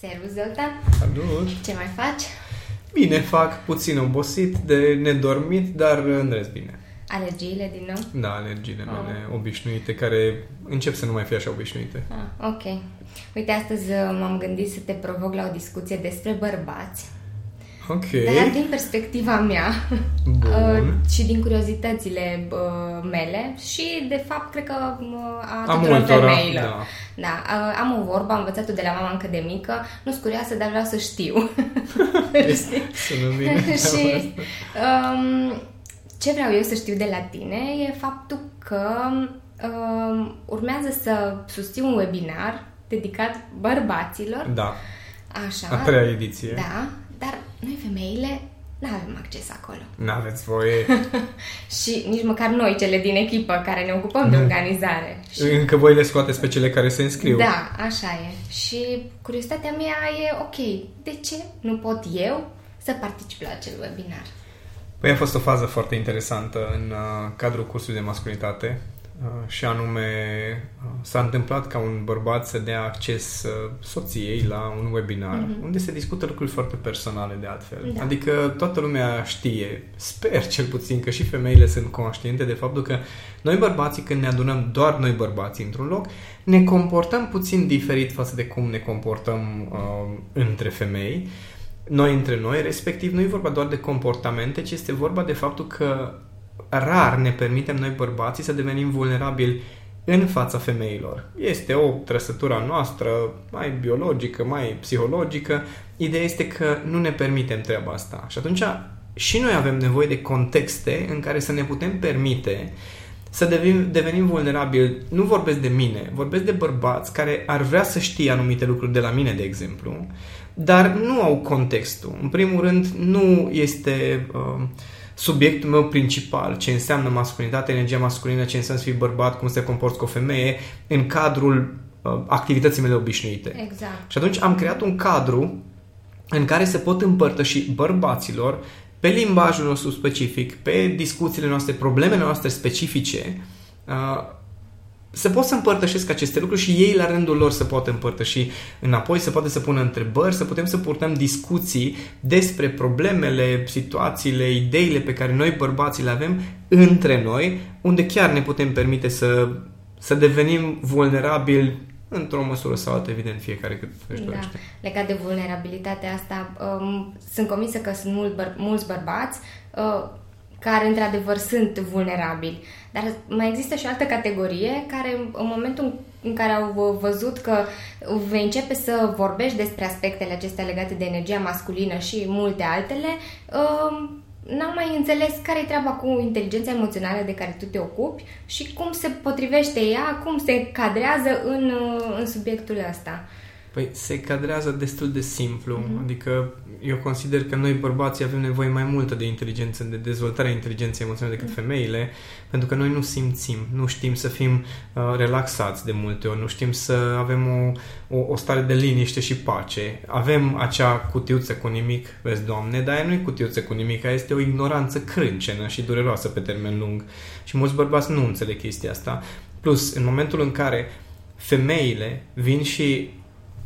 Servus, Zoltan! Salut! Ce mai faci? Bine fac, puțin obosit, de nedormit, dar în rest bine. Alergiile din nou? Da, alergiile oh. mele obișnuite, care încep să nu mai fie așa obișnuite. Ah, ok. Uite, astăzi uh, m-am gândit să te provoc la o discuție despre bărbați. Ok. Dar din perspectiva mea Bun. uh, și din curiozitățile uh, mele și, de fapt, cred că uh, a Am tuturor multora, femeilor. da. Da, uh, am o vorbă, am învățat-o de la mama încă de mică, nu-s curioasă, dar vreau să știu. Știi? Sună bine. și um, ce vreau eu să știu de la tine e faptul că um, urmează să susțin un webinar dedicat bărbaților. Da, Așa. a treia ediție. Da, dar noi femeile nu avem acces acolo. N-aveți voie. Și nici măcar noi, cele din echipă, care ne ocupăm de Nu. organizare. Și Încă voi le scoateți pe cele care se înscriu. Da, așa e. Și curiozitatea mea e, ok, de ce nu pot eu să particip la acel webinar? Păi a fost o fază foarte interesantă în uh, cadrul cursului de masculinitate uh, și anume uh, s-a întâmplat ca un bărbat să dea acces uh, soției la un webinar Mhm. unde se discută lucruri foarte personale de altfel. Da. Adică toată lumea știe, sper cel puțin că și femeile sunt conștiente de faptul că noi bărbații când ne adunăm doar noi bărbații într-un loc, ne comportăm puțin diferit față de cum ne comportăm uh, între femei noi între noi, respectiv nu e vorba doar de comportamente, ci este vorba de faptul că rar ne permitem noi bărbații să devenim vulnerabili în fața femeilor. Este o trăsătură a noastră, mai biologică, mai psihologică. Ideea este că nu ne permitem treaba asta. Și atunci și noi avem nevoie de contexte în care să ne putem permite să devenim, devenim vulnerabili. Nu vorbesc de mine, vorbesc de bărbați care ar vrea să știe anumite lucruri de la mine, de exemplu, dar nu au contextul. În primul rând, nu este uh, subiectul meu principal, ce înseamnă masculinitate, energia masculină, ce înseamnă să fii bărbat, cum să te comporți cu o femeie, în cadrul uh, activității mele obișnuite. Exact. Și atunci am creat un cadru în care se pot împărtăși bărbaților pe limbajul nostru specific, pe discuțiile noastre, problemele noastre specifice, uh, să pot să împărtășesc aceste lucruri și ei la rândul lor să poată împărtăși înapoi, să poată să pună întrebări, să putem să purtăm discuții despre problemele, situațiile, ideile pe care noi bărbații le avem între noi, unde chiar ne putem permite să, să devenim vulnerabili într-o măsură sau altă, evident, fiecare cât își Da. dorește. Legat de vulnerabilitatea asta, um, sunt convinsă că sunt mult băr- mulți bărbați uh, care într-adevăr sunt vulnerabili. Dar mai există și o altă categorie care în momentul în care au uh, văzut că vei începe să vorbești despre aspectele acestea legate de energia masculină și multe altele, um, n-am mai înțeles care e treaba cu inteligența emoțională de care tu te ocupi și cum se potrivește ea, cum se cadrează în, uh, în subiectul ăsta. Păi se cadrează destul de simplu, Mhm. mm-hmm. adică eu consider că noi bărbații avem nevoie mai multă de inteligență, de dezvoltarea inteligenței emoționale decât Mhm. femeile, pentru că noi nu simțim, nu știm să fim uh, relaxați de multe ori, nu știm să avem o, o, o stare de liniște și pace. Avem acea cutiuță cu nimic, vezi, Doamne, dar aia nu e cutiuță cu nimic, aia este o ignoranță crâncenă și dureroasă pe termen lung. Și mulți bărbați nu înțeleg chestia asta. Plus, în momentul în care femeile vin și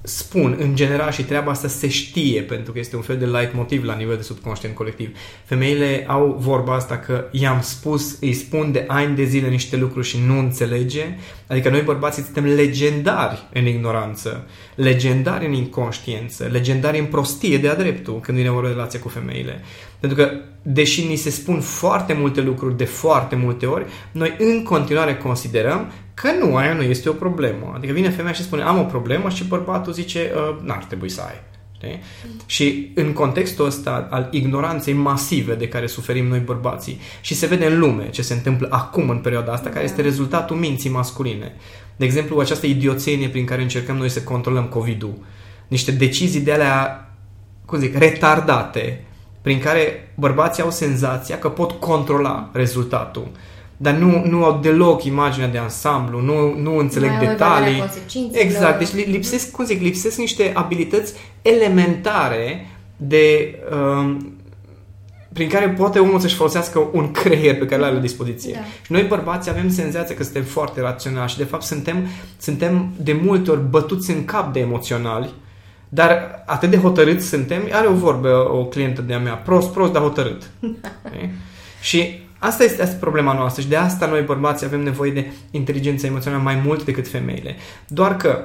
spun în general și treaba asta se știe pentru că este un fel de light motiv la nivel de subconștient colectiv. Femeile au vorba asta că i-am spus, îi spun de ani de zile niște lucruri și nu înțelege. Adică noi bărbații suntem legendari în ignoranță, legendari în inconștiență, legendari în prostie de-a dreptul când vine o relație cu femeile. Pentru că, deși ni se spun foarte multe lucruri de foarte multe ori, noi în continuare considerăm că nu, aia nu este o problemă. Adică vine femeia și spune, am o problemă și bărbatul zice, "Uh, n-ar trebui să ai. Știi? Și în contextul ăsta al ignoranței masive de care suferim noi bărbații și se vede în lume ce se întâmplă acum în perioada asta, care este rezultatul minții masculine. De exemplu, această idioțenie prin care încercăm noi să controlăm COVID-ul. Niște decizii de alea, cum zic, retardate, prin care bărbații au senzația că pot controla rezultatul. Dar nu, nu au deloc imaginea de ansamblu, nu, nu înțeleg Mai au evaluarea detalii. consecințelor. Exact, deci li- lipsesc, cum zic, lipsesc niște abilități elementare de um, prin care poate omul să-și folosească un creier pe care îl are la dispoziție. Da. Și noi bărbații avem senzația că suntem foarte raționali și de fapt suntem, suntem de multe ori bătuți în cap de emoționali Dar atât de hotărât suntem, are o vorbă o clientă de-a mea, prost, prost, dar hotărât. Okay? Și Asta este, asta problema noastră și de asta noi bărbații avem nevoie de inteligență emoțională mai mult decât femeile. Doar că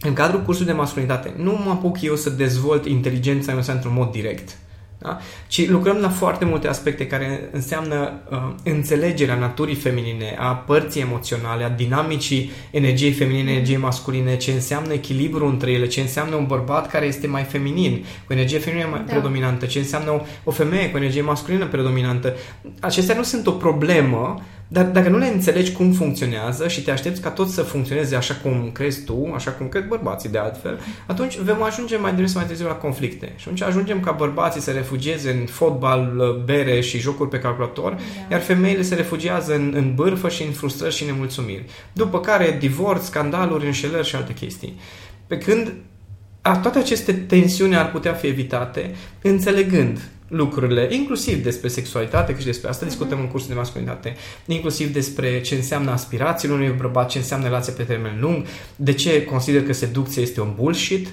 în cadrul cursului de masculinitate nu mă apuc eu să dezvolt inteligența emoțională într-un mod direct. Da? Ci lucrăm la foarte multe aspecte care înseamnă uh, înțelegerea naturii feminine, a părții emoționale, a dinamicii energiei feminine, energiei masculine, ce înseamnă echilibru între ele, ce înseamnă un bărbat care este mai feminin, cu energie feminină mai da. predominantă, ce înseamnă o, o femeie cu energie masculină predominantă. Acestea nu sunt o problemă, dar dacă nu le înțelegi cum funcționează și te aștepți ca tot să funcționeze așa cum crezi tu, așa cum cred bărbații de altfel, atunci vom ajunge mai devreme sau mai târziu la conflicte. Și atunci ajungem ca bărbații să refugieze în fotbal, bere și jocuri pe calculator, da. iar femeile se refugiază în, în bârfă și în frustrări și nemulțumiri. După care divorț, scandaluri, înșelări și alte chestii. Pe când a, toate aceste tensiuni ar putea fi evitate înțelegând lucrurile, inclusiv despre sexualitate, că și despre asta discutăm în cursul de masculinitate, inclusiv despre ce înseamnă aspirațiile unui bărbat, ce înseamnă relația pe termen lung, de ce consider că seducția este un bullshit,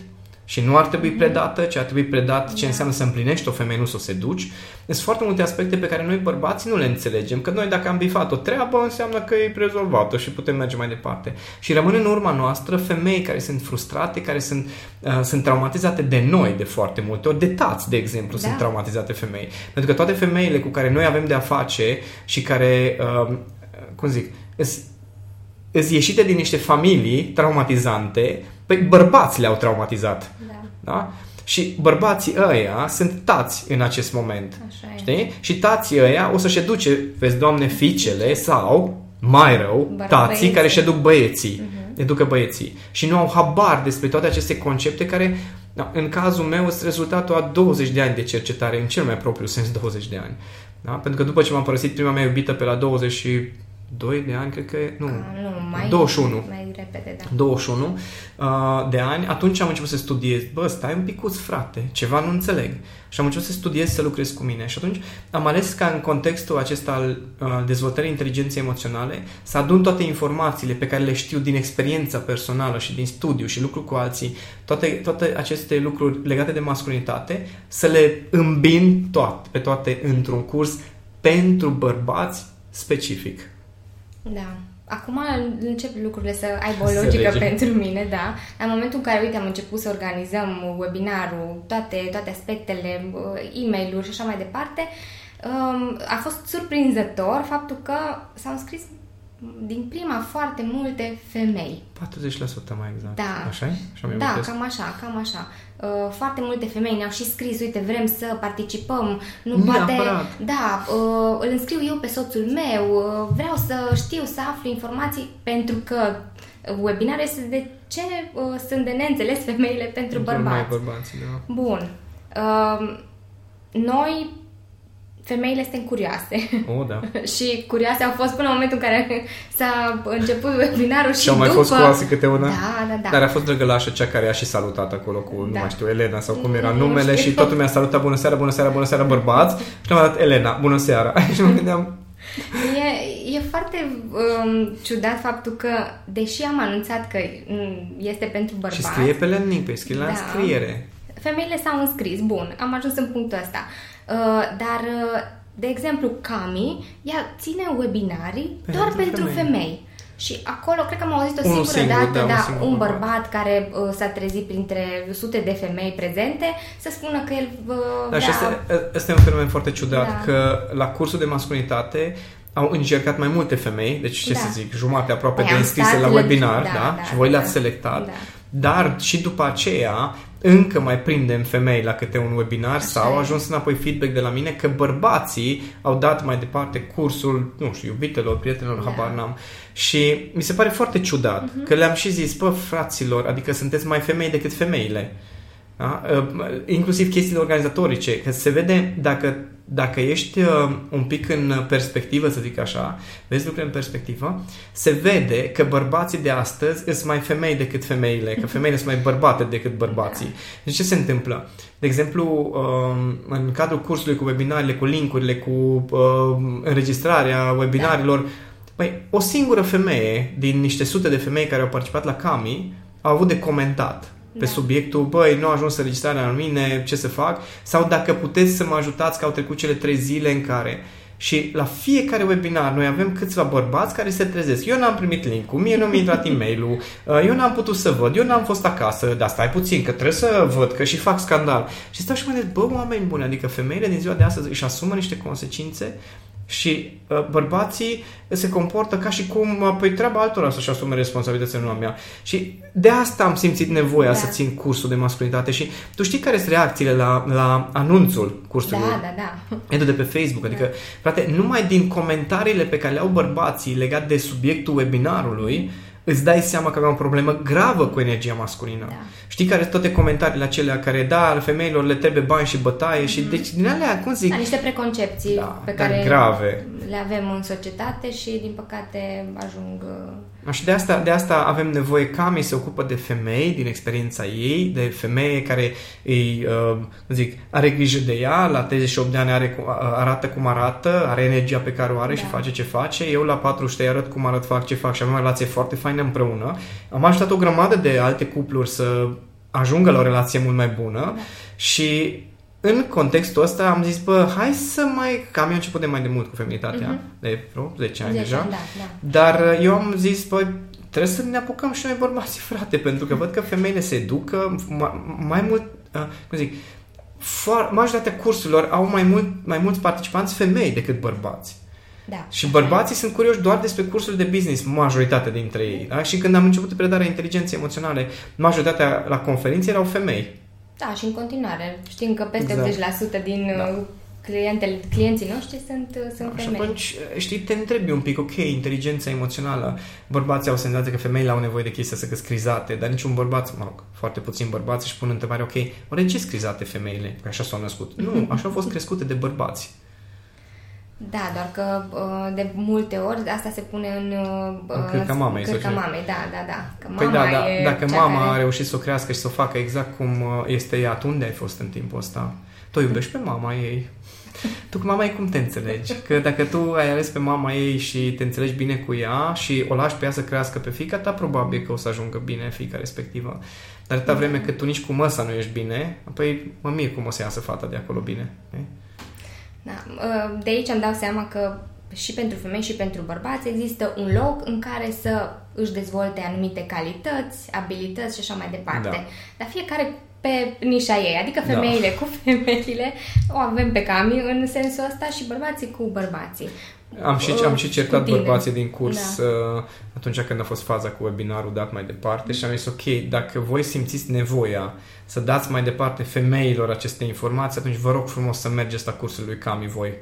și nu ar trebui predată, ci ar trebui predat ce da. înseamnă să împlinești o femeie, nu să o seduci. Sunt foarte multe aspecte pe care noi bărbații nu le înțelegem, că noi dacă am bifat o treabă înseamnă că e rezolvată și putem merge mai departe. Și rămân în urma noastră femei care sunt frustrate, care sunt, uh, sunt traumatizate de noi de foarte multe ori, de tați, de exemplu, da. sunt traumatizate femei. Pentru că toate femeile cu care noi avem de a face și care, uh, cum zic, îs ieșite din niște familii traumatizante, Păi bărbați le-au traumatizat. Da. da? Și bărbații ăia sunt tați în acest moment. Așa știi? Și tații ăia o să-și educe, vezi, doamne, fiicele sau, mai rău, Băr- tații băieții. care își educ băieții. Uh-huh. Educă băieții. Și nu au habar despre toate aceste concepte care, da, în cazul meu, sunt rezultatul a 20 de ani de cercetare, în cel mai propriu sens 20 de ani. Da? Pentru că după ce m-am părăsit prima mea iubită pe la 20 și 2 de ani, cred că nu, A, nu mai, 21. Mai repede, da. 21 uh, de ani, atunci am început să studiez. Bă, stai un picuț, frate, ceva nu înțeleg. Și am început să studiez, să lucrez cu mine. Și atunci am ales ca în contextul acesta al uh, dezvoltării inteligenței emoționale să adun toate informațiile pe care le știu din experiența personală și din studiu și lucru cu alții, toate, toate aceste lucruri legate de masculinitate, să le îmbin toate, pe toate într-un curs pentru bărbați specific. Da. Acum încep lucrurile să aibă o logică pentru mine, da. în momentul în care, uite, am început să organizăm webinarul, toate, toate aspectele, uh, e mail și așa mai departe, um, a fost surprinzător faptul că s-au înscris din prima foarte multe femei. 40% mai exact. Da. așa Așa da, cam așa, cam așa. Uh, foarte multe femei ne-au și scris, uite, vrem să participăm, nu Neapărat. poate... Da, uh, îl înscriu eu pe soțul meu, uh, vreau să știu, să aflu informații, pentru că webinarul este de ce uh, sunt de neînțeles femeile pentru, pentru bărbați. Mai bărbați, da. Bun. Uh, noi femeile sunt curioase. Oh, da. și curioase au fost până în momentul în care s-a început webinarul și, și au mai după... fost scoase câte una? Da, da, da. Dar a fost drăgălașă cea care a și salutat acolo cu, da. nu mai știu, Elena sau cum era numele și totul mi-a salutat bună seara, bună seara, bună seara, bărbați și am dat Elena, bună seara. și mă gândeam, E, e foarte um, ciudat faptul că, deși am anunțat că mm, este pentru bărbați... Și scrie pe landing page, scrie da, la înscriere. Femeile s-au înscris, bun, am ajuns în punctul ăsta. Uh, dar, uh, de exemplu, Cami, ea ține webinarii pentru doar pentru femei. femei. Și acolo, cred că am auzit o singură singur, dată, da, da un, un bărbat, bărbat care uh, s-a trezit printre sute de femei prezente să spună că el uh, da, vrea... și asta, asta e un fenomen foarte ciudat, da. că la cursul de masculinitate au încercat mai multe femei, deci ce da. să zic, jumate aproape păi de înscrise la webinar, da, da, da și voi da, le-ați selectat, da. dar și după aceea încă mai prindem femei la câte un webinar Așa sau au ajuns înapoi feedback de la mine că bărbații au dat mai departe cursul, nu știu, iubitelor, prietenilor, yeah. habar n-am. Și mi se pare foarte ciudat uh-huh. că le-am și zis, bă, fraților, adică sunteți mai femei decât femeile. Da? Uh, inclusiv chestiile organizatorice, că se vede dacă, dacă ești uh, un pic în perspectivă, să zic așa, vezi lucrurile în perspectivă, se vede că bărbații de astăzi sunt mai femei decât femeile, că femeile sunt mai bărbate decât bărbații. Deci ce se întâmplă? De exemplu, um, în cadrul cursului cu webinarele, cu linkurile, cu um, înregistrarea webinarilor, Păi, o singură femeie din niște sute de femei care au participat la Cami au avut de comentat pe da. subiectul, băi, nu a ajuns înregistrarea la mine, ce să fac? Sau dacă puteți să mă ajutați că au trecut cele trei zile în care și la fiecare webinar noi avem câțiva bărbați care se trezesc. Eu n-am primit link-ul, mie nu mi-a intrat e mail uh, eu n-am putut să văd, eu n-am fost acasă, dar stai puțin, că trebuie să văd, că și fac scandal. Și stau și mă gândesc, bă, oameni buni, adică femeile din ziua de astăzi își asumă niște consecințe și uh, bărbații se comportă ca și cum, uh, păi treaba altora să-și asume responsabilitatea în mea. Și de asta am simțit nevoia da. să țin cursul de masculinitate și tu știi care sunt reacțiile la, la anunțul cursului? Da, da, da. Edu de pe Facebook, adică, da. frate, numai din comentariile pe care le au bărbații legat de subiectul webinarului, îți dai seama că avea o problemă gravă cu energia masculină. Da. Știi care sunt toate comentariile acelea care, da, femeilor le trebuie bani și bătaie mm-hmm. și mhm. deci din alea, cum zic... Da, niște preconcepții da, pe care grave. le avem în societate și din păcate ajung uh, și de asta, de asta avem nevoie, Cami se ocupă de femei din experiența ei, de femeie care îi, uh, zic, are grijă de ea, la 38 de ani are, arată cum arată, are energia pe care o are da. și face ce face. Eu la 40 arăt cum arăt, fac ce fac și avem o relație foarte faină împreună. Am ajutat o grămadă de alte cupluri să ajungă la o relație mult mai bună da. și în contextul ăsta am zis, bă, hai să mai... Că am eu început de mai de mult cu feminitatea, uh-huh. de vreo 10 ani 10, deja. Da, da. Dar uh, eu am zis, bă, trebuie să ne apucăm și noi bărbații, frate, pentru că văd că femeile se educă mai, mai mult, uh, cum zic, foar, majoritatea cursurilor au mai, mult, mai mulți participanți femei decât bărbați. Da. Și bărbații sunt curioși doar despre cursul de business, majoritatea dintre ei. Da? Și când am început predarea inteligenței emoționale, majoritatea la conferințe erau femei. Da, și în continuare. Știm că peste exact. 80% din da. Uh, clientele, clienții noștri sunt, uh, sunt da, femei. Și atunci, știi, te întrebi un pic, ok, inteligența emoțională, bărbații au senzația că femeile au nevoie de chestii să scrizate, dar niciun bărbat, mă rog, foarte puțin bărbați își pun întrebarea, ok, oare ce scrizate femeile? Că așa s-au născut. Nu, așa au fost crescute de bărbați. Da, doar că uh, de multe ori asta se pune în... Uh, în cârca mamei. În cârca mamei, da, da, da. Că păi mama da, da, e dacă mama care... a reușit să o crească și să o facă exact cum uh, este ea, tu unde ai fost în timpul ăsta? Tu iubești pe mama ei. Tu cu mama ei cum te înțelegi? Că dacă tu ai ales pe mama ei și te înțelegi bine cu ea și o lași pe ea să crească pe fica ta, probabil că o să ajungă bine fica respectivă. Dar atâta vreme că tu nici cu măsa nu ești bine, apoi mă mir cum o să iasă fata de acolo bine. Ne? Da. Ă, de aici îmi dau seama că și pentru femei și pentru bărbați există un loc în care să își dezvolte anumite calități, abilități și așa mai departe. Da. Dar fiecare pe nișa ei, adică da. femeile da. cu femeile, o avem pe Cami în sensul ăsta și bărbații cu bărbații. Am și, am și certat bărbații din curs da. uh, atunci când a fost faza cu webinarul dat mai departe și am zis ok, dacă voi simțiți nevoia să dați mai departe femeilor aceste informații, atunci vă rog frumos să mergeți la cursul lui Cami voi.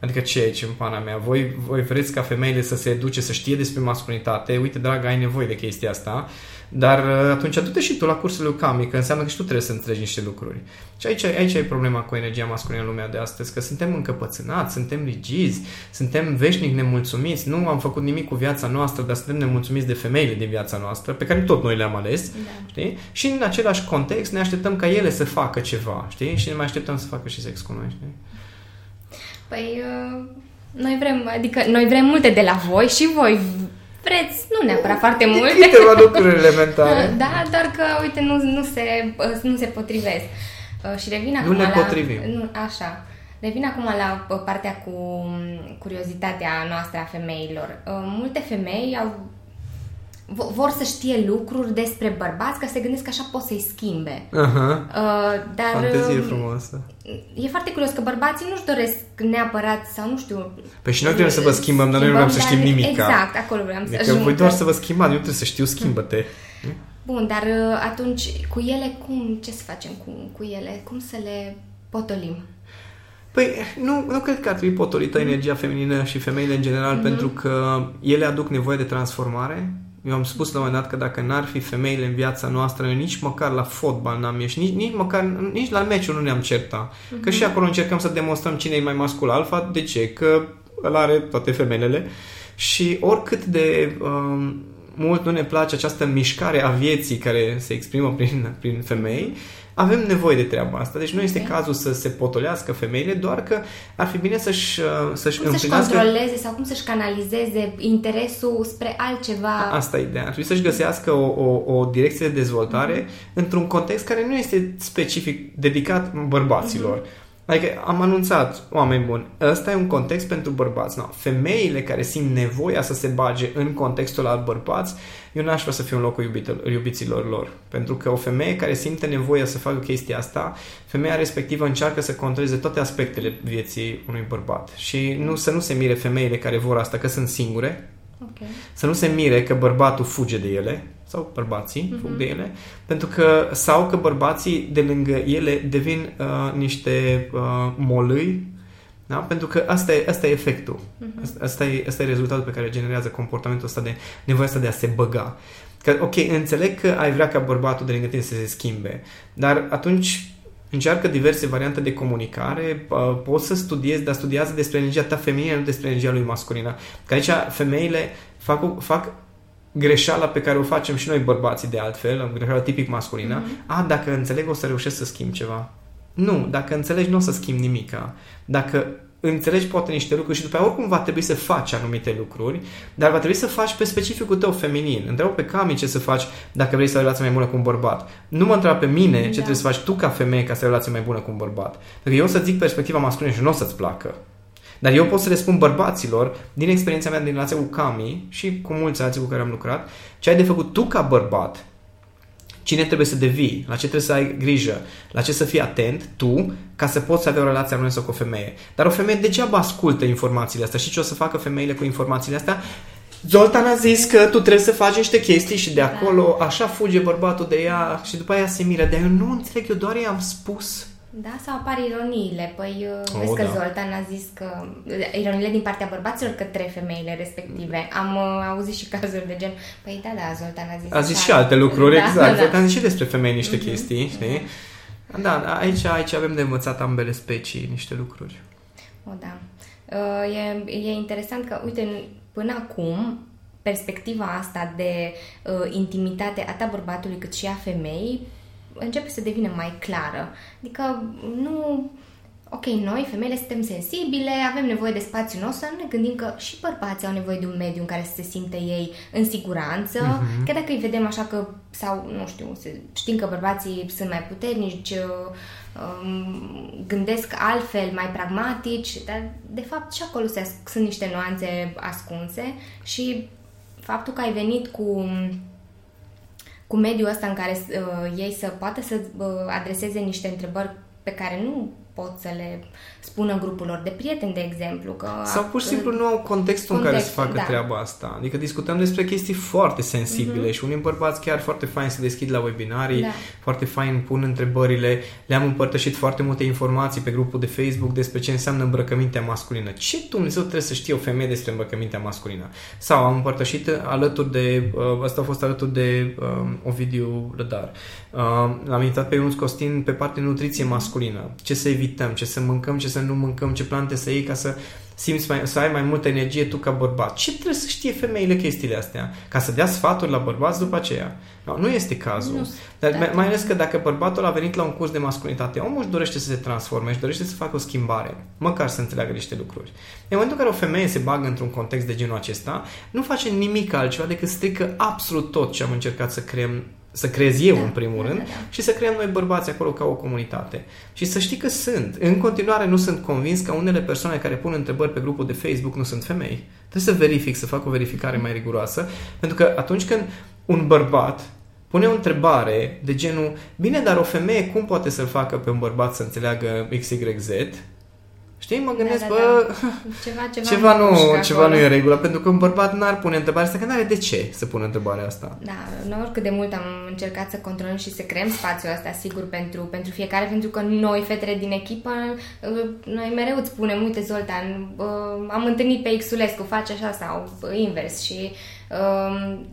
Adică ce aici în pana mea? Voi, voi vreți ca femeile să se educe, să știe despre masculinitate? Uite, dragă, ai nevoie de chestia asta. Dar uh, atunci du-te și tu la cursul lui Kami, că înseamnă că și tu trebuie să înțelegi niște lucruri. Și aici, aici e problema cu energia masculină în lumea de astăzi, că suntem încăpățânați, suntem rigizi, suntem veșnic nemulțumiți, nu am făcut nimic cu viața noastră, dar suntem nemulțumiți de femeile din viața noastră, pe care tot noi le-am ales, da. știi? Și în același context ne așteptăm ca ele să facă ceva, știi? Și ne mai așteptăm să facă și sex cu noi, știi? Păi, uh, noi vrem, adică noi vrem multe de la voi și voi vreți, nu neapărat foarte mult. Câteva lucruri elementare. Da, doar că, uite, nu, nu, se, nu se potrivesc. Uh, și revin acum nu ne la... potrivim. Nu, așa. Revin acum la uh, partea cu um, curiozitatea noastră a femeilor. Uh, multe femei au vor să știe lucruri despre bărbați, că se gândesc că așa pot să-i schimbe. Uh-huh. Uh, dar Fantezie uh, frumoasă. E foarte curios că bărbații nu-și doresc neapărat sau nu știu... Păi și noi trebuie să vă schimbăm, dar noi nu vrem să știm nimic. Exact, acolo vreau să adică ajung. voi doar să vă schimbați, eu trebuie să știu, schimbă-te. Bun, dar uh, atunci cu ele cum, ce să facem cu, cu ele? Cum să le potolim? Păi nu, nu cred că ar trebui potolită energia feminină și femeile în general, mm-hmm. pentru că ele aduc nevoie de transformare eu am spus la un moment dat că dacă n-ar fi femeile în viața noastră, nici măcar la fotbal n-am ieșit, nici, nici măcar nici la meciul nu ne-am certat. Uh-huh. Că și acolo încercăm să demonstrăm cine e mai mascul alfa. De ce? Că îl are toate femelele. Și oricât de um, mult nu ne place această mișcare a vieții care se exprimă prin, prin femei, avem nevoie de treaba asta. Deci nu este okay. cazul să se potolească femeile, doar că ar fi bine să-și, uh, să-și cum să-și controleze sau cum să-și canalizeze interesul spre altceva. Asta e ideea. Ar trebui să-și găsească o, o, o direcție de dezvoltare mm-hmm. într-un context care nu este specific dedicat bărbaților. Mm-hmm Adică am anunțat, oameni buni, ăsta e un context pentru bărbați. No, femeile care simt nevoia să se bage în contextul al bărbați, eu n-aș vrea să fiu în locul iubitel, iubiților lor. Pentru că o femeie care simte nevoia să facă chestia asta, femeia respectivă încearcă să controleze toate aspectele vieții unui bărbat. Și nu, să nu se mire femeile care vor asta că sunt singure, okay. să nu se mire că bărbatul fuge de ele, sau bărbații uh-huh. fug de ele, pentru că sau că bărbații de lângă ele devin uh, niște uh, molâi, da? pentru că asta e, asta e efectul. Uh-huh. Asta, asta, e, asta e rezultatul pe care generează comportamentul ăsta de nevoia asta de a se băga. Că, ok, înțeleg că ai vrea ca bărbatul de lângă tine să se schimbe, dar atunci încearcă diverse variante de comunicare, uh, poți să studiezi, dar studiază despre energia ta feminină, nu despre energia lui masculină. Că aici femeile fac, fac greșeala pe care o facem și noi bărbații de altfel, greșeala tipic masculină, mm-hmm. a, dacă înțeleg o să reușesc să schimb ceva. Nu, dacă înțelegi nu o să schimbi nimica. Dacă înțelegi poate niște lucruri și după aia oricum va trebui să faci anumite lucruri, dar va trebui să faci pe specificul tău feminin. Întreabă pe Cami ce să faci dacă vrei să ai o relație mai bună cu un bărbat. Nu mă întreba pe mine ce da. trebuie să faci tu ca femeie ca să ai o relație mai bună cu un bărbat. Pentru că eu o să zic perspectiva masculină și nu o să-ți placă. Dar eu pot să le spun bărbaților, din experiența mea din relația cu Cami și cu mulți alții cu care am lucrat, ce ai de făcut tu ca bărbat, cine trebuie să devii, la ce trebuie să ai grijă, la ce să fii atent tu, ca să poți avea o relație armonioasă cu o femeie. Dar o femeie degeaba ascultă informațiile astea. Și ce o să facă femeile cu informațiile astea? Zoltan a zis că tu trebuie să faci niște chestii și de acolo așa fuge bărbatul de ea și după aia se miră. Dar eu nu înțeleg, eu doar i-am spus da, sau apar ironiile. Păi, uh, oh, vezi că da. Zoltan a zis că... Ironiile din partea bărbaților către femeile respective. Am uh, auzit și cazuri de gen... Păi da, da, Zoltan a zis... A zis și alte lucruri, da, exact. Da. Zoltan a zis și despre femei niște mm-hmm. chestii, știi? Da, da aici, aici avem de învățat ambele specii niște lucruri. O, da. Uh, e, e interesant că, uite, până acum, perspectiva asta de uh, intimitate a ta bărbatului cât și a femeii începe să devină mai clară. Adică nu... Ok, noi, femeile, suntem sensibile, avem nevoie de spațiu nostru, nu ne gândim că și bărbații au nevoie de un mediu în care să se simte ei în siguranță, uh-huh. chiar dacă îi vedem așa că, sau, nu știu, știm că bărbații sunt mai puternici, um, gândesc altfel, mai pragmatici, dar de fapt și acolo sunt niște nuanțe ascunse și faptul că ai venit cu cu mediul ăsta în care uh, ei să poată să uh, adreseze niște întrebări pe care nu pot să le spună grupurilor de prieteni, de exemplu. Că Sau pur și simplu nu au contextul context, în care să facă da. treaba asta. Adică discutăm despre chestii foarte sensibile uh-huh. și unii bărbați chiar foarte fain se deschid la webinarii, da. foarte fain pun întrebările, le-am împărtășit foarte multe informații pe grupul de Facebook despre ce înseamnă îmbrăcămintea masculină. Ce Dumnezeu trebuie să știe o femeie despre îmbrăcămintea masculină? Sau am împărtășit alături de, uh, ăsta a fost alături de um, Ovidiu Lădar. Uh, l-am invitat pe Ionuț Costin pe partea nutriție masculină. Ce să evităm, ce să mâncăm, ce să nu mâncăm, ce plante să iei ca să simți mai, să ai mai multă energie tu ca bărbat. Ce trebuie să știe femeile chestiile astea? Ca să dea sfaturi la bărbați după aceea. No, nu este cazul. Nu, Dar mai, mai ales că dacă bărbatul a venit la un curs de masculinitate, omul își dorește să se transforme, își dorește să facă o schimbare, măcar să înțeleagă niște lucruri. În momentul în care o femeie se bagă într-un context de genul acesta, nu face nimic altceva decât strică absolut tot ce am încercat să creăm să creez eu da, în primul da, rând da, da. și să creăm noi bărbați acolo ca o comunitate. Și să știi că sunt. În continuare nu sunt convins că unele persoane care pun întrebări pe grupul de Facebook nu sunt femei. Trebuie să verific, să fac o verificare mai riguroasă, pentru că atunci când un bărbat pune o întrebare de genul, bine, dar o femeie cum poate să-l facă pe un bărbat să înțeleagă XYZ? Știi, mă gândesc, da, da, bă, da. Ceva, ceva, ceva, nu, ceva nu e în regulă, pentru că un bărbat n-ar pune întrebarea asta, că n-are de ce să pună întrebarea asta. Da, noi oricât de mult am încercat să controlăm și să creăm spațiul ăsta, sigur, pentru, pentru fiecare, pentru că noi, fetele din echipă, noi mereu îți spunem, uite, Zoltan, am întâlnit pe Xulescu, face așa sau invers și Um,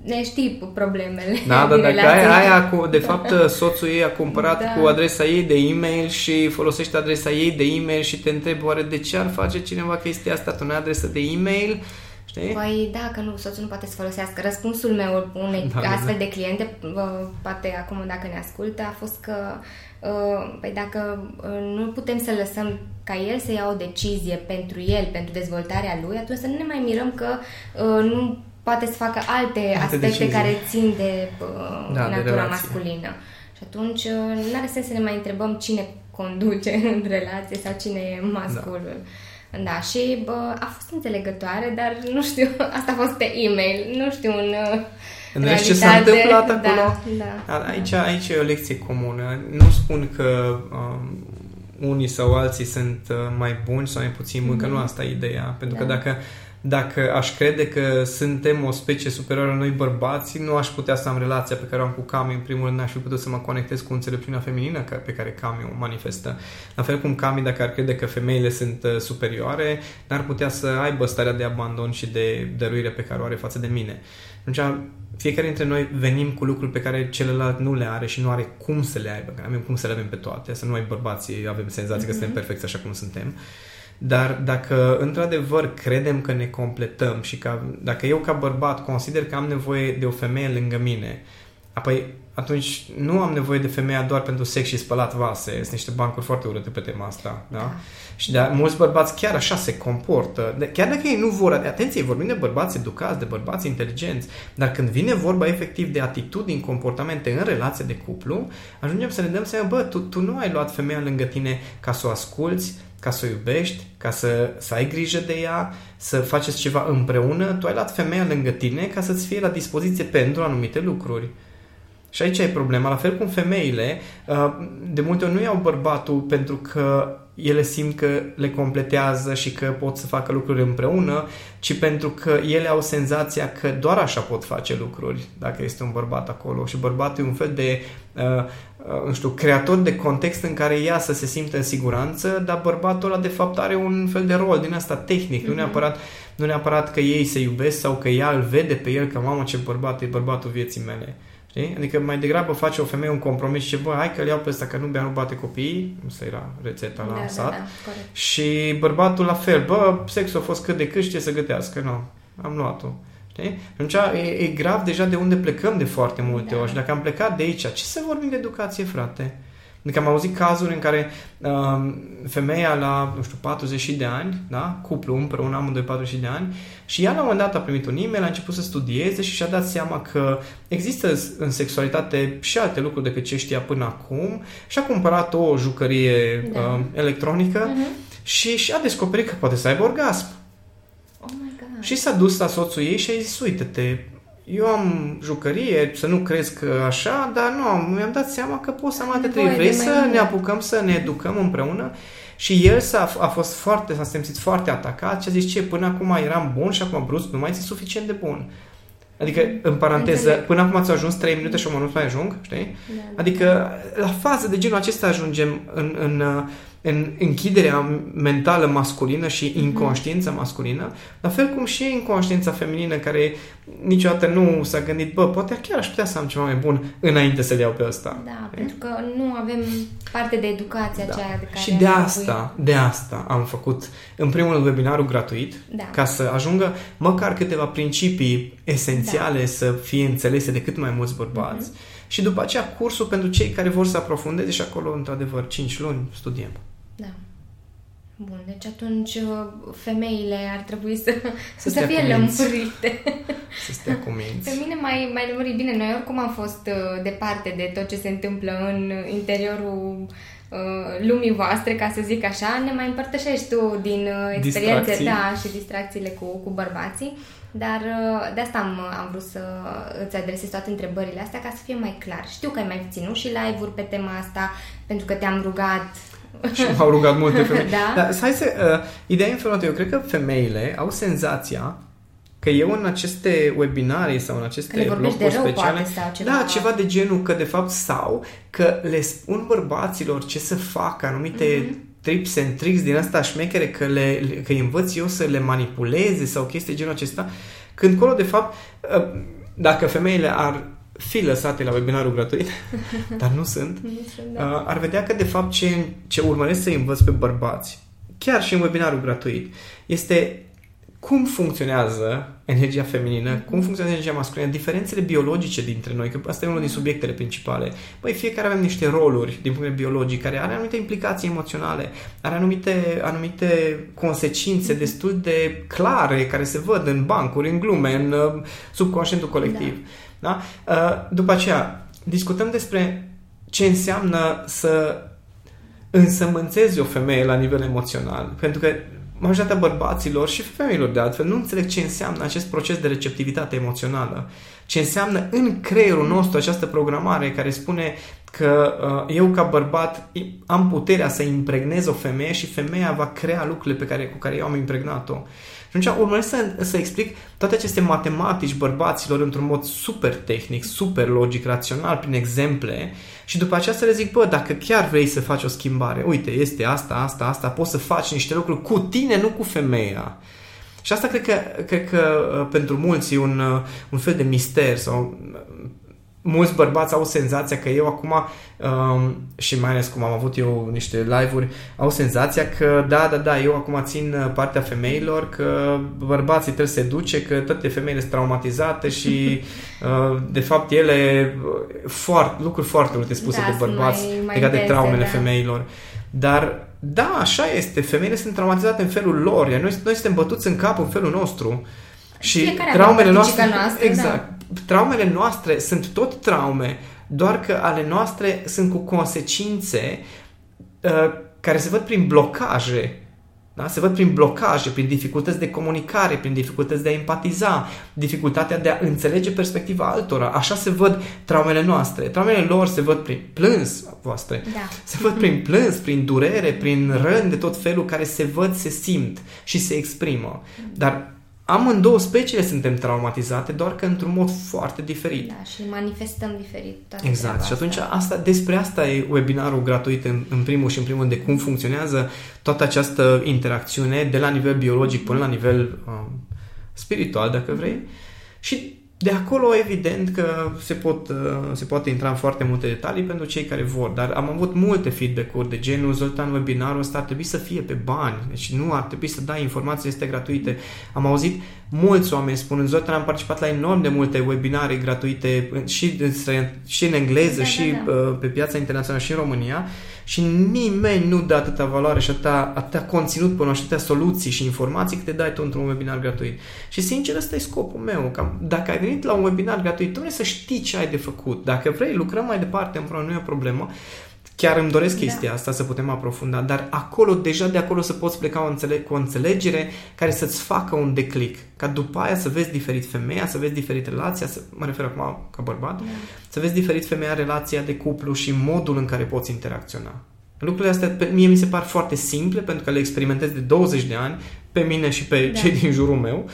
ne știi problemele. Da, da, dacă ai aia cu, de fapt, soțul ei a cumpărat da. cu adresa ei de e-mail și folosește adresa ei de e-mail și te întrebi oare de ce ar face cineva chestia asta, tu nu ai adresă de e-mail? Știi? Păi da, că nu, soțul nu poate să folosească. Răspunsul meu unei Da, da, astfel da. de cliente, bă, poate acum dacă ne ascultă, a fost că uh, păi dacă uh, nu putem să lăsăm ca el să ia o decizie pentru el, pentru dezvoltarea lui, atunci să nu ne mai mirăm că uh, nu poate să facă alte, Alte aspecte decizii. care țin de uh, Da, de natura relație. masculină. Și atunci uh, nu are sens să ne mai întrebăm cine conduce în relație sau cine e masculul. Da, și bă, a fost înțelegătoare, dar nu știu, asta a fost pe e-mail, nu știu în uh, În rest, ce s-a realitate. întâmplat acolo? Da, da. A- Aici, aici e o lecție comună. Nu spun că um, unii sau alții sunt uh, mai buni sau mai puțin buni, că nu asta e ideea. Pentru că Da. dacă, dacă aș crede că suntem o specie superioară noi bărbații, nu aș putea să am relația pe care o am cu Cami. În primul rând, n-aș fi putut să mă conectez cu înțelepciunea feminină ca- pe care Cami o manifestă. La fel cum Cami, dacă ar crede că femeile sunt uh, superioare, n-ar putea să aibă starea de abandon și de dăruire pe care o are față de mine. Atunci, fiecare dintre noi venim cu lucruri pe care celălalt nu le are și nu are cum să le aibă. Că avem cum să le avem pe toate, să nu noi bărbații avem senzația că suntem perfecți așa cum suntem. Dar dacă într-adevăr credem că ne completăm și că dacă eu ca bărbat consider că am nevoie de o femeie lângă mine, apoi atunci nu am nevoie de femeia doar pentru sex și spălat vase. Sunt niște bancuri foarte urâte pe tema asta. Da? Da. Și de mulți bărbați chiar așa se comportă. De, chiar dacă ei nu vor, atenție, vorbim de bărbați educați, de bărbați inteligenți, dar când vine vorba efectiv de atitudini, comportamente în relație de cuplu, ajungem să ne dăm seama, bă, tu, tu nu ai luat femeia lângă tine ca să o asculți, ca să o iubești, ca să, să ai grijă de ea, să faceți ceva împreună, tu ai luat femeia lângă tine ca să-ți fie la dispoziție pentru anumite lucruri. Și aici e problema. La fel cum femeile, uh, de multe ori nu iau bărbatul pentru că ele simt că le completează și că pot să facă lucruri împreună, ci pentru că ele au senzația că doar așa pot face lucruri, dacă este un bărbat acolo. Și bărbatul e un fel de, uh, uh, nu știu, creator de context în care ea să se simtă în siguranță, dar bărbatul ăla de fapt are un fel de rol din asta tehnic, mm-hmm. nu neapărat nu neapărat că ei se iubesc sau că ea îl vede pe el că mamă ce bărbat e bărbatul vieții mele. Știi? Adică mai degrabă face o femeie un compromis și bă, hai că îl iau pe ăsta că nu bea, nu bate copiii. Asta era rețeta la da, sat. da, da, corect. Și bărbatul la fel, bă, sexul a fost cât de cât știe să gătească. Nu, am luat-o. Știi? Atunci e, e grav deja de unde plecăm de foarte multe Da. ori. Și dacă am plecat de aici, ce să vorbim de educație, frate? Adică am auzit cazuri în care uh, femeia la, nu știu, 40 de ani, da? cuplu împreună, amândoi 40 de ani, și ea la un moment dat a primit un e-mail, a început să studieze și și-a dat seama că există în sexualitate și alte lucruri decât ce știa până acum și a cumpărat o jucărie Da. uh, electronică Mhm. și și-a descoperit că poate să aibă orgasm. Oh my god. Și s-a dus la soțul ei și a zis, uite-te, eu am jucărie, să nu crezi că așa, dar nu, mi-am dat seama că pot să am alte nevoie trei. Vrei de mai să mult." ne apucăm să ne educăm împreună? Și el s-a, a fost foarte, s-a simțit foarte atacat și a zis, ce, până acum eram bun și acum brusc nu mai este suficient de bun. Adică, în paranteză, Înțeleg. până acum ți-au ajuns 3 minute și nu mai ajung, știi? Da, da. Adică la fază de genul acesta ajungem în, în, în închiderea mentală masculină și Mhm. inconștiința masculină, la fel cum și inconștiința feminină care niciodată nu s-a gândit, bă, poate chiar aș putea să am ceva mai bun înainte să-l iau pe ăsta. Da, pentru că nu avem parte de educație aceea de care Da. Și ar de trebui. asta, de asta am făcut în primul rând webinarul gratuit, Da. ca să ajungă măcar câteva principii esențiale Da. să fie înțelese de cât mai mulți bărbați. Mhm. Și după aceea cursul pentru cei care vor să aprofundeze și acolo, într-adevăr, 5 luni studiem. Da. Bun, deci atunci uh, femeile ar trebui să, să, să stea fie cu minți. lămurite. Să stea cu minți. Pe mine mai, mai lămurit bine. Noi oricum am fost uh, departe de tot ce se întâmplă în interiorul uh, lumii voastre, ca să zic așa. Ne mai împărtășești tu din uh, experiențe Distracții. da, și distracțiile cu, cu bărbații. Dar uh, de asta am, am vrut să îți adresez toate întrebările astea ca să fie mai clar. Știu că ai mai ținut și live-uri pe tema asta pentru că te-am rugat și m-au rugat multe femei. Da. Dar hai să... Uh, ideea e în felul următor. Eu cred că femeile au senzația că eu în aceste webinarii sau în aceste Că le vorbești de blocuri rău, speciale, poate, sau ceva. da, ceva de genul că de fapt sau că le spun bărbaților ce să facă, anumite Mhm. Trips and tricks din asta șmechere, că, le, că îi învăț eu să le manipuleze sau chestii de genul acesta, când colo de fapt, uh, dacă femeile ar fi lăsate la webinarul gratuit, dar nu sunt, Da. uh, ar vedea că de fapt ce, ce urmăresc să învăț pe bărbați, chiar și în webinarul gratuit, este cum funcționează energia feminină, cum funcționează energia masculină, diferențele biologice dintre noi, că asta e unul din subiectele principale. Băi, fiecare avem niște roluri din punct de vedere biologic, care are anumite implicații emoționale, are anumite, anumite consecințe destul de clare, care se văd în bancuri, în glume, în uh, subconștientul colectiv. Da. Da? Uh, după aceea, discutăm despre ce înseamnă să însămânțezi o femeie la nivel emoțional. Pentru că majoritatea bărbaților și femeilor de altfel nu înțeleg ce înseamnă acest proces de receptivitate emoțională. Ce înseamnă în creierul nostru această programare care spune că uh, eu ca bărbat am puterea să impregnez o femeie și femeia va crea lucrurile pe care, cu care eu am impregnat-o. Și atunci urmăresc să, să explic toate aceste matematici bărbaților într-un mod super tehnic, super logic, rațional, prin exemple și după aceea să le zic, bă, dacă chiar vrei să faci o schimbare, uite, este asta, asta, asta, poți să faci niște lucruri cu tine, nu cu femeia. Și asta cred că, cred că uh, pentru mulți e un, uh, un fel de mister sau mulți bărbați au senzația că eu acum um, și mai ales cum am avut eu niște live-uri, au senzația că da, da, da, eu acum țin uh, partea femeilor, că bărbații trebuie să se duce, că toate femeile sunt traumatizate și uh, de fapt ele uh, foarte, lucruri foarte multe spuse da, de bărbați mai, mai legate de traumele da. femeilor. Dar da, așa este, femeile sunt traumatizate în felul lor, iar noi, noi suntem bătuți în cap în felul nostru. Și Fiecare traumele noastre, noastră, exact, da traumele noastre sunt tot traume, doar că ale noastre sunt cu consecințe uh, care se văd prin blocaje. Da? Se văd prin blocaje, prin dificultăți de comunicare, prin dificultăți de a empatiza, dificultatea de a înțelege perspectiva altora. Așa se văd traumele noastre. Traumele lor se văd prin plâns voastre. Da. Se văd prin plâns, prin durere, prin răni de tot felul care se văd, se simt și se exprimă. Dar amândouă speciile suntem traumatizate, doar că într-un mod foarte diferit. Da, și manifestăm diferit. Toate exact. Și atunci asta, despre asta e webinarul gratuit în, în primul și în primul de cum funcționează toată această interacțiune de la nivel biologic până la nivel um, spiritual, dacă vrei. Și de acolo, evident că se, pot, uh, se poate intra în foarte multe detalii pentru cei care vor, dar am avut multe feedback-uri de genul Zoltan, webinarul ăsta ar trebui să fie pe bani, deci nu ar trebui să dai informații, este gratuite. Am auzit mulți oameni spunând, Zoltan, am participat la enorm de multe webinare gratuite și, și în engleză da, și da, da. Uh, pe piața internațională și în România și nimeni nu dă atâta valoare și atâta, atâta conținut până și atâtea soluții și informații cât te dai tu într-un webinar gratuit. Și sincer, ăsta e scopul meu. Că dacă ai venit la un webinar gratuit, tu vrei să știi ce ai de făcut. Dacă vrei, lucrăm mai departe împreună, nu e o problemă. Chiar îmi doresc da. chestia da. asta să putem aprofunda, dar acolo, deja de acolo să poți pleca o înțele- cu o înțelegere care să-ți facă un declic. Ca după aia să vezi diferit femeia, să vezi diferit relația, să, mă refer acum ca bărbat, da. să vezi diferit femeia, relația de cuplu și modul în care poți interacționa. Lucrurile astea pe mie mi se par foarte simple pentru că le experimentez de 20 de ani pe mine și pe da. cei din jurul meu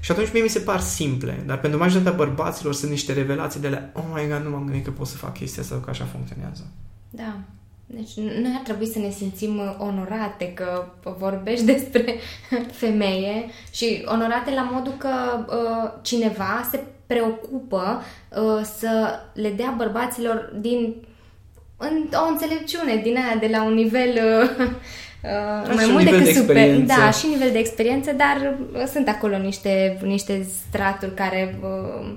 și atunci mie mi se par simple, dar pentru majoritatea bărbaților sunt niște revelații de la oh my god, nu m-am gândit că pot să fac chestia asta, că așa funcționează. Da. Deci noi ar trebui să ne simțim uh, onorate că vorbești despre femeie și onorate la modul că uh, cineva se preocupă uh, să le dea bărbaților din în, o înțelepciune din aia de la un nivel uh, uh, mai mult decât de super. Da, și nivel de experiență, dar uh, sunt acolo niște, niște straturi care uh,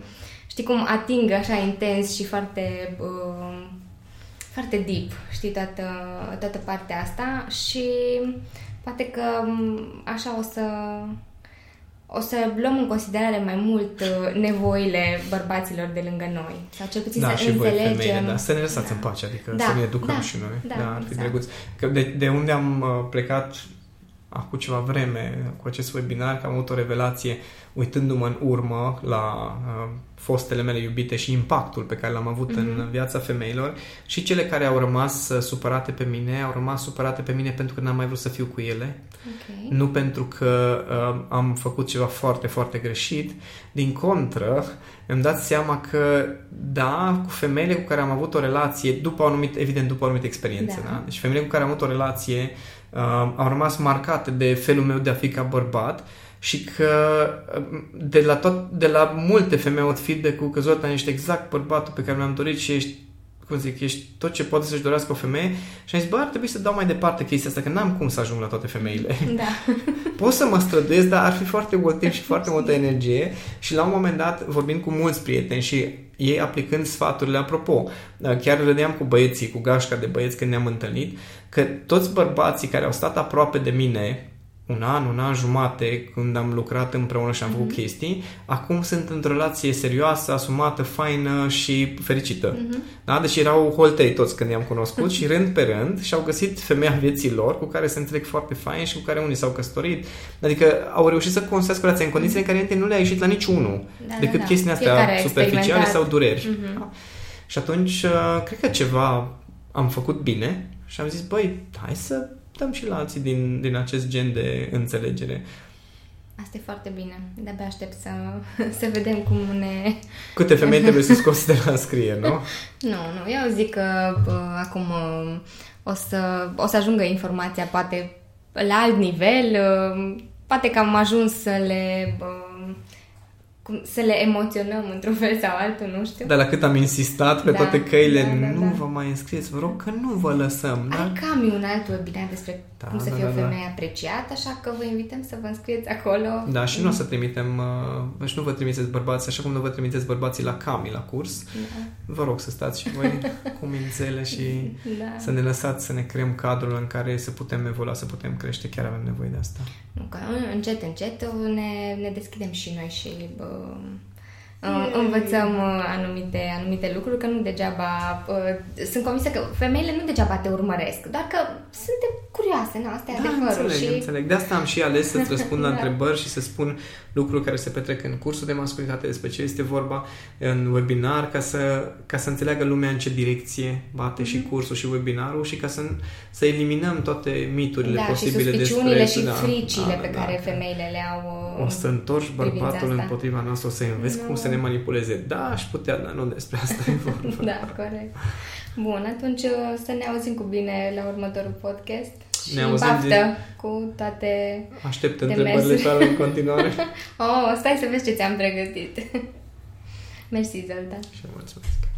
știi cum ating așa intens și foarte uh, foarte deep, știi, toată, toată partea asta și poate că așa o să o să luăm în considerare mai mult uh, nevoile bărbaților de lângă noi. Sau cel puțin da, să și înțelegem. Voi femeile, da. Să ne lăsați da. în pace, adică da. să ne educăm da. și noi. Da, da ar fi exact. drăguț. Că de, de unde am uh, plecat acum ceva vreme cu acest webinar, că am avut o revelație uitându-mă în urmă la uh, fostele mele iubite și impactul pe care l-am avut mm-hmm. în mhm. viața femeilor și cele care au rămas uh, supărate pe mine, au rămas supărate pe mine pentru că n-am mai vrut să fiu cu ele, okay. nu pentru că uh, am făcut ceva foarte, foarte greșit. Din contră, mi-am dat seama că, da, cu femeile cu care am avut o relație, după o anumită, evident, după o anumită experiență, da. da? Deci femeile cu care am avut o relație uh, au rămas marcate de felul meu de a fi ca bărbat și că de la, tot, de la multe femei aud feedback-ul că Zoltan ești exact bărbatul pe care mi-am dorit și ești cum zic, ești tot ce poate să-și dorească o femeie și am zis, bă, ar trebui să dau mai departe chestia asta, că n-am cum să ajung la toate femeile. Da. Pot să mă străduiesc, dar ar fi foarte mult timp și foarte multă energie și la un moment dat, vorbind cu mulți prieteni și ei aplicând sfaturile, apropo, chiar râdeam cu băieții, cu gașca de băieți când ne-am întâlnit, că toți bărbații care au stat aproape de mine un an, un an jumate când am lucrat împreună și am făcut mm-hmm. chestii, acum sunt într-o relație serioasă, asumată, faină și fericită. Mm-hmm. Da? Deci erau holtei toți când i-am cunoscut și rând pe rând și au găsit femeia vieții lor cu care se înțeleg foarte fain și cu care unii s-au căsătorit. Adică au reușit să construiască relația în condiții mm-hmm. în care nu le-a ieșit la niciunul da, decât da, da. chestiile astea Fiecare superficiale sau dureri. Mm-hmm. Da? Și atunci, uh, cred că ceva am făcut bine și am zis, băi, hai să dăm și la alții din, din acest gen de înțelegere. Asta e foarte bine. De-abia aștept să, să vedem cum ne... Câte femei trebuie să scoți de la scrie, nu? nu, nu. Eu zic că bă, acum o să, o să ajungă informația poate la alt nivel. Poate că am ajuns să le... Bă, cum, să le emoționăm într-un fel sau altul, nu știu. Dar la cât am insistat pe da, toate căile, da, da, nu da. vă mai înscrieți, vă rog că nu vă lăsăm. Da? Ai cam un alt webinar despre da, cum să da, fie da, o femeie da. apreciată, așa că vă invităm să vă înscrieți acolo. Da, și mm. nu o să trimitem, uh, și nu vă trimiteți bărbați, așa cum nu vă trimiteți bărbații la Cami, la curs. Da. Vă rog să stați și voi cu mințele și da. să ne lăsați să ne creăm cadrul în care să putem evolua, să putem crește. Chiar avem nevoie de asta. Nu, că încet, încet ne, ne deschidem și noi și bă, Uh, învățăm uh, anumite, anumite lucruri, că nu degeaba... Uh, sunt convinsă că femeile nu degeaba te urmăresc, doar că suntem curioase, nu? Asta e da, adevărul. Înțeleg, și... înțeleg. De asta am și ales să-ți răspund la da. întrebări și să spun lucruri care se petrec în cursul de masculinitate, despre ce este vorba în webinar, ca să, ca să înțeleagă lumea în ce direcție bate mm-hmm. și mhm. cursul și webinarul și ca să, să eliminăm toate miturile da, posibile și despre... și da, fricile da, pe da, care da. femeile le au O să întorci bărbatul împotriva noastră, o să înveți no. cum să ne manipuleze. Da, aș putea, dar nu despre asta e vorba. da, corect. Bun, atunci să ne auzim cu bine la următorul podcast. Și ne auzim baftă din... cu toate Aștept întrebările tale în continuare. oh, stai să vezi ce ți-am pregătit. Mersi, Zoltan. Și mulțumesc.